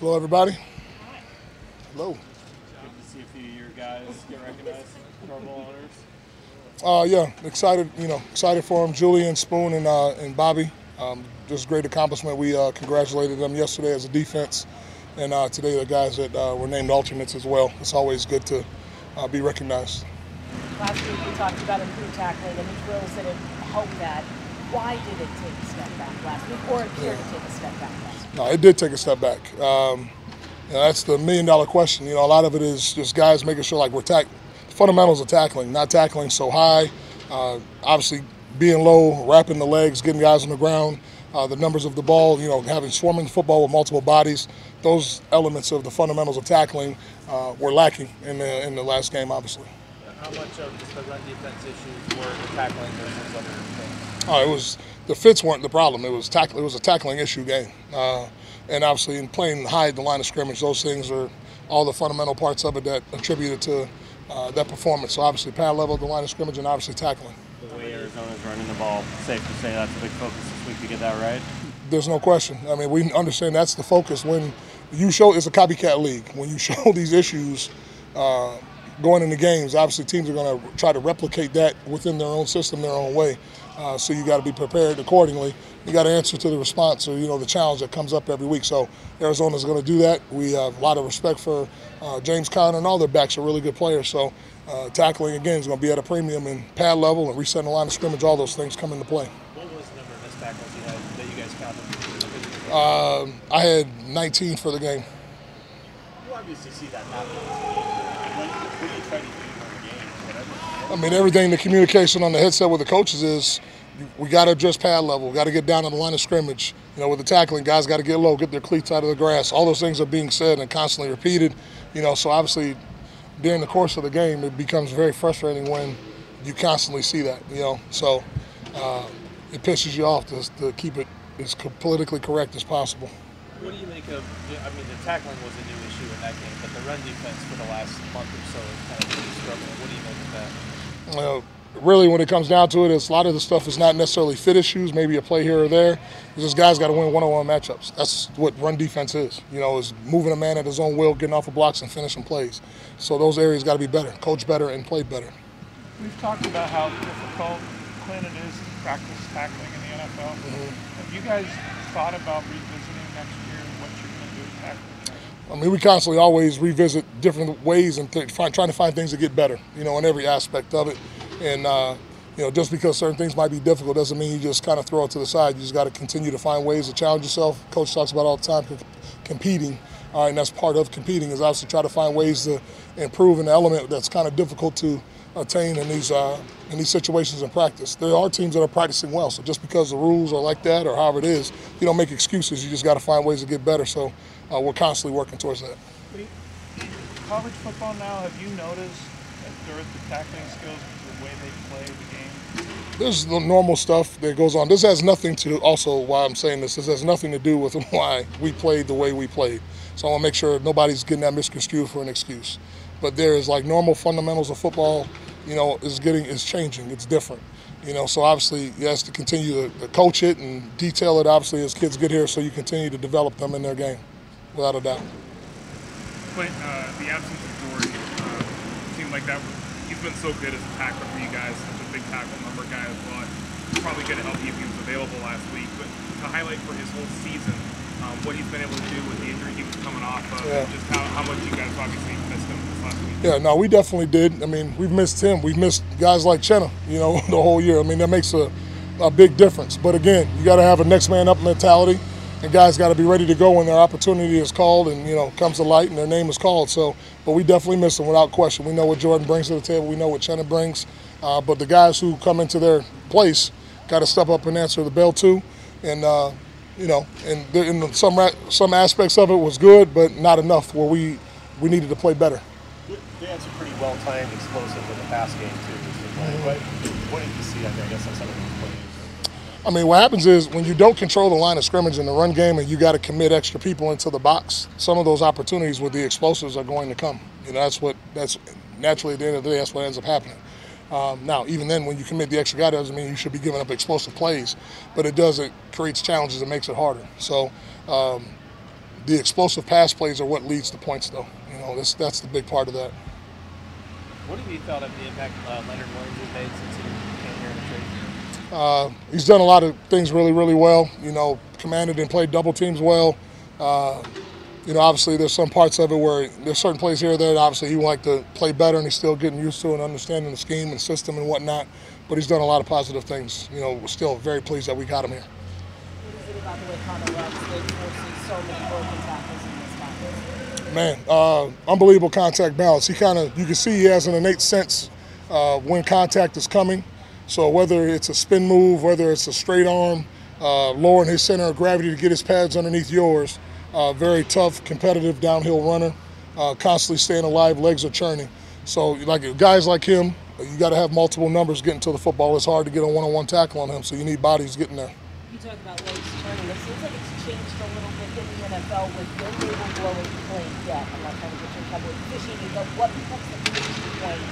Hello, everybody. Hello. Good to see a few of your guys get recognized, Pro Bowl honors. Uh, yeah, excited. You know, excited for them. Julian, Spoon, and uh, and Bobby. Um, just great accomplishment. We uh, congratulated them yesterday as a defense, and uh, today the guys that uh, were named alternates as well. It's always good to uh, be recognized. Last week we talked about improved tackling and the drills that have helped that. Why did it take a step back last week, or appear to take a step back last week? No, it did take a step back. Um, you know, that's the million dollar question. You know, a lot of it is just guys making sure like we're tack fundamentals of tackling, not tackling so high. Uh, obviously, being low, wrapping the legs, getting guys on the ground. Uh, the numbers of the ball, you know, having swarming football with multiple bodies. Those elements of the fundamentals of tackling uh, were lacking in the in the last game, obviously. How much of just the run defense issues were the tackling versus other things? Oh, it was the fits weren't the problem. It was tackle. It was a tackling issue game, uh, and obviously in playing high the line of scrimmage, those things are all the fundamental parts of it that attributed to uh, that performance. So obviously pad level the line of scrimmage and obviously tackling. The way Arizona's running the ball, safe to say that's a big focus this week to get that right. There's no question. I mean, we understand that's the focus. When you show it's a copycat league. When you show these issues uh, going into games, obviously teams are going to try to replicate that within their own system, their own way. Uh, so you got to be prepared accordingly. You got to answer to the response or you know the challenge that comes up every week. So Arizona's going to do that. We have a lot of respect for uh, James Conner and all their backs are really good players. So uh, tackling again is going to be at a premium in pad level and resetting the line of scrimmage. All those things come into play. What was the number of missed tackles you had that you guys counted? Um, I had 19 for the game. You obviously see that. I mean, everything the communication on the headset with the coaches is we got to adjust pad level. We got to get down on the line of scrimmage. You know, with the tackling, guys got to get low, get their cleats out of the grass. All those things are being said and constantly repeated. You know, so obviously during the course of the game, it becomes very frustrating when you constantly see that. You know, so uh, it pisses you off to, to keep it as politically correct as possible. What do you make of? I mean, the tackling was a new issue in that game, but the run defense for the last month or so has kind of really struggled. What do you make of that? Well, really, when it comes down to it, it's a lot of the stuff is not necessarily fit issues, maybe a play here or there. It's just guys got to win one-on-one matchups. That's what run defense is. You know, is moving a man at his own will, getting off of blocks, and finishing plays. So those areas got to be better, coach better, and play better. We've talked about how difficult, Clint, it is to practice tackling in the NFL. Mm-hmm. Have you guys thought about revisiting next year what you're going to do to tackle? I mean, we constantly always revisit different ways and th- find, trying to find things to get better, you know, in every aspect of it. And, uh, you know, just because certain things might be difficult doesn't mean you just kind of throw it to the side. You just got to continue to find ways to challenge yourself. Coach talks about all the time, competing. All right, and that's part of competing is obviously try to find ways to improve an element that's kind of difficult to attain in these uh, in these situations in practice. There are teams that are practicing well, so just because the rules are like that or however it is, you don't make excuses. You just got to find ways to get better. So uh, we're constantly working towards that. College football now, have you noticed that there the tackling skills, the way they play the game? There's the normal stuff that goes on. This has nothing to do also why I'm saying this. This has nothing to do with why we played the way we played. So I want to make sure nobody's getting that misconstrued for an excuse. But there is like normal fundamentals of football. You know, is getting is changing. It's different. You know, so obviously you have to continue to, to coach it and detail it. Obviously, as kids get here, so you continue to develop them in their game, without a doubt. Clint, uh, the absence of Dory uh, seemed like that. He's been so good as a tackler for you guys, such a big tackle number guy as well. Probably could have helped you if he was available last week. But to highlight for his whole season, um, what he's been able to do with the injury he was coming off of, Yeah. and just how, how much you guys obviously missed him this last week. Yeah, no, we definitely did. I mean, we've missed him. We've missed guys like Chenna, you know, the whole year. I mean, that makes a, a big difference. But again, you got to have a next man up mentality, and guys got to be ready to go when their opportunity is called and you know comes to light and their name is called. So, but we definitely miss them without question. We know what Jordan brings to the table. We know what Chenna brings. Uh, but the guys who come into their place got to step up and answer the bell too, and. Uh, you know, and in some some aspects of it was good, but not enough where we we needed to play better. They had some pretty well timed explosive in the pass game too. Like. What, mm-hmm. what did you see? I guess on some of those plays. I mean, what happens is when you don't control the line of scrimmage in the run game and you got to commit extra people into the box, some of those opportunities with the explosives are going to come. You know, that's what that's naturally at the end of the day, that's what ends up happening. Um, now, even then, when you commit the extra guy, doesn't mean you should be giving up explosive plays, but it does. It creates challenges and makes it harder. So, um, the explosive pass plays are what leads to points, though. You know, that's that's the big part of that. What have you thought of the impact uh, Leonard Williams has made since he came here in the trade? Uh, he's done a lot of things really, really well. You know, commanded and played double teams well. Uh, you know, obviously there's some parts of it where there's certain plays here that obviously he would like to play better, and he's still getting used to and understanding the scheme and system and whatnot. But he's done a lot of positive things. You know, we're still very pleased that we got him here. Man, uh, unbelievable contact balance. He kind of, you can see he has an innate sense uh, when contact is coming. So whether it's a spin move, whether it's a straight arm, uh, lowering his center of gravity to get his pads underneath yours, uh, very tough, competitive downhill runner, uh, constantly staying alive, legs are churning. So like guys like him, you got to have multiple numbers getting to the football. It's hard to get a one-on-one tackle on him, so you need bodies getting there. You talk about legs turning. It seems like it's changed a little bit in the NFL with no label blowing playing dead. I'm not trying to get you in trouble with officiating, but what becomes the finishing point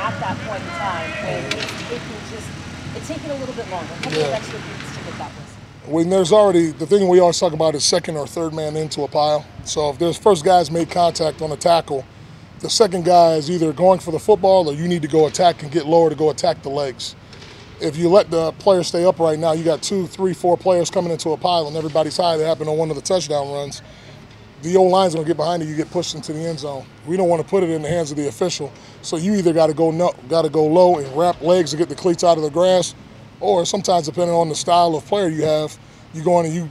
at that point in time when it's taking just it's taking a little bit longer, a couple of Yeah. extra beats get that whistle. when there's already the thing we always talk about is second or third man into a pile. So if there's first guys made contact on a tackle, the second guy is either going for the football or you need to go attack and get lower to go attack the legs. If you let the player stay up right now, you got two, three, four players coming into a pile and everybody's high. That happened on one of the touchdown runs. The old line's gonna get behind you. You get pushed into the end zone. We don't want to put it in the hands of the official. So you either got to go no, got to go low and wrap legs to get the cleats out of the grass, or sometimes depending on the style of player you have, you go in and you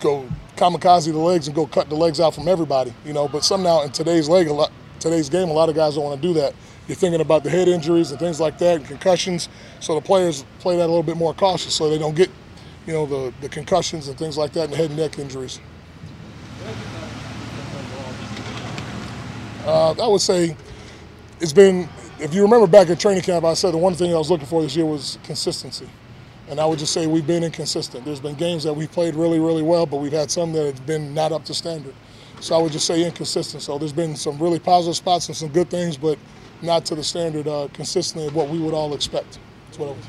go kamikaze the legs and go cut the legs out from everybody. You know, but somehow in today's leg, lot, today's game, a lot of guys don't want to do that. You're thinking about the head injuries and things like that, and concussions. So the players play that a little bit more cautious, so they don't get, you know, the, the concussions and things like that, and head and neck injuries. Uh, I would say it's been, if you remember back at training camp, I said the one thing I was looking for this year was consistency. And I would just say we've been inconsistent. There's been games that we've played really, really well, but we've had some that have been not up to standard. So I would just say inconsistent. So there's been some really positive spots and some good things, but not to the standard uh, consistently of what we would all expect. That's what I would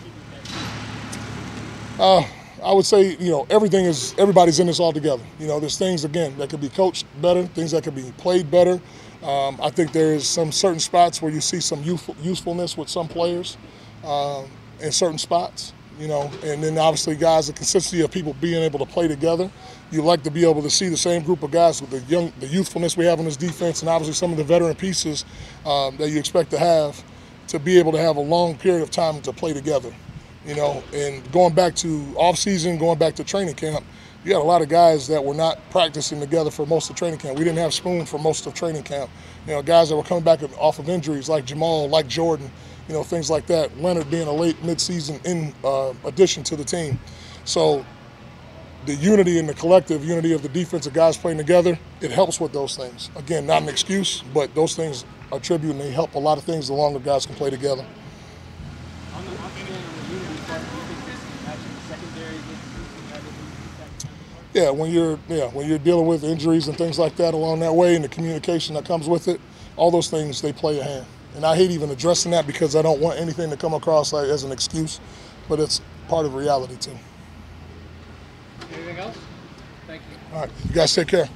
uh, I would say, you know, everything is everybody's in this all together. You know, there's things again that could be coached better, things that could be played better. Um, I think there is some certain spots where you see some youthful, usefulness with some players um, in certain spots. You know, and then obviously guys, the consistency of people being able to play together. You like to be able to see the same group of guys with the young, the youthfulness we have in this defense, and obviously some of the veteran pieces um, that you expect to have to be able to have a long period of time to play together you know, and going back to off season, going back to training camp, you had a lot of guys that were not practicing together for most of training camp. We didn't have Spoon for most of training camp. You know, guys that were coming back off of injuries like Jamal, like Jordan, you know, things like that. Leonard being a late midseason in uh, addition to the team. So the unity and the collective unity of the defensive guys playing together, it helps with those things. Again, not an excuse, but those things attribute and they help a lot of things the longer guys can play together. Yeah, when you're yeah when you're dealing with injuries and things like that along that way, and the communication that comes with it, all those things they play a hand. And I hate even addressing that because I don't want anything to come across like as an excuse, but it's part of reality too. Anything else? Thank you. All right, you guys take care.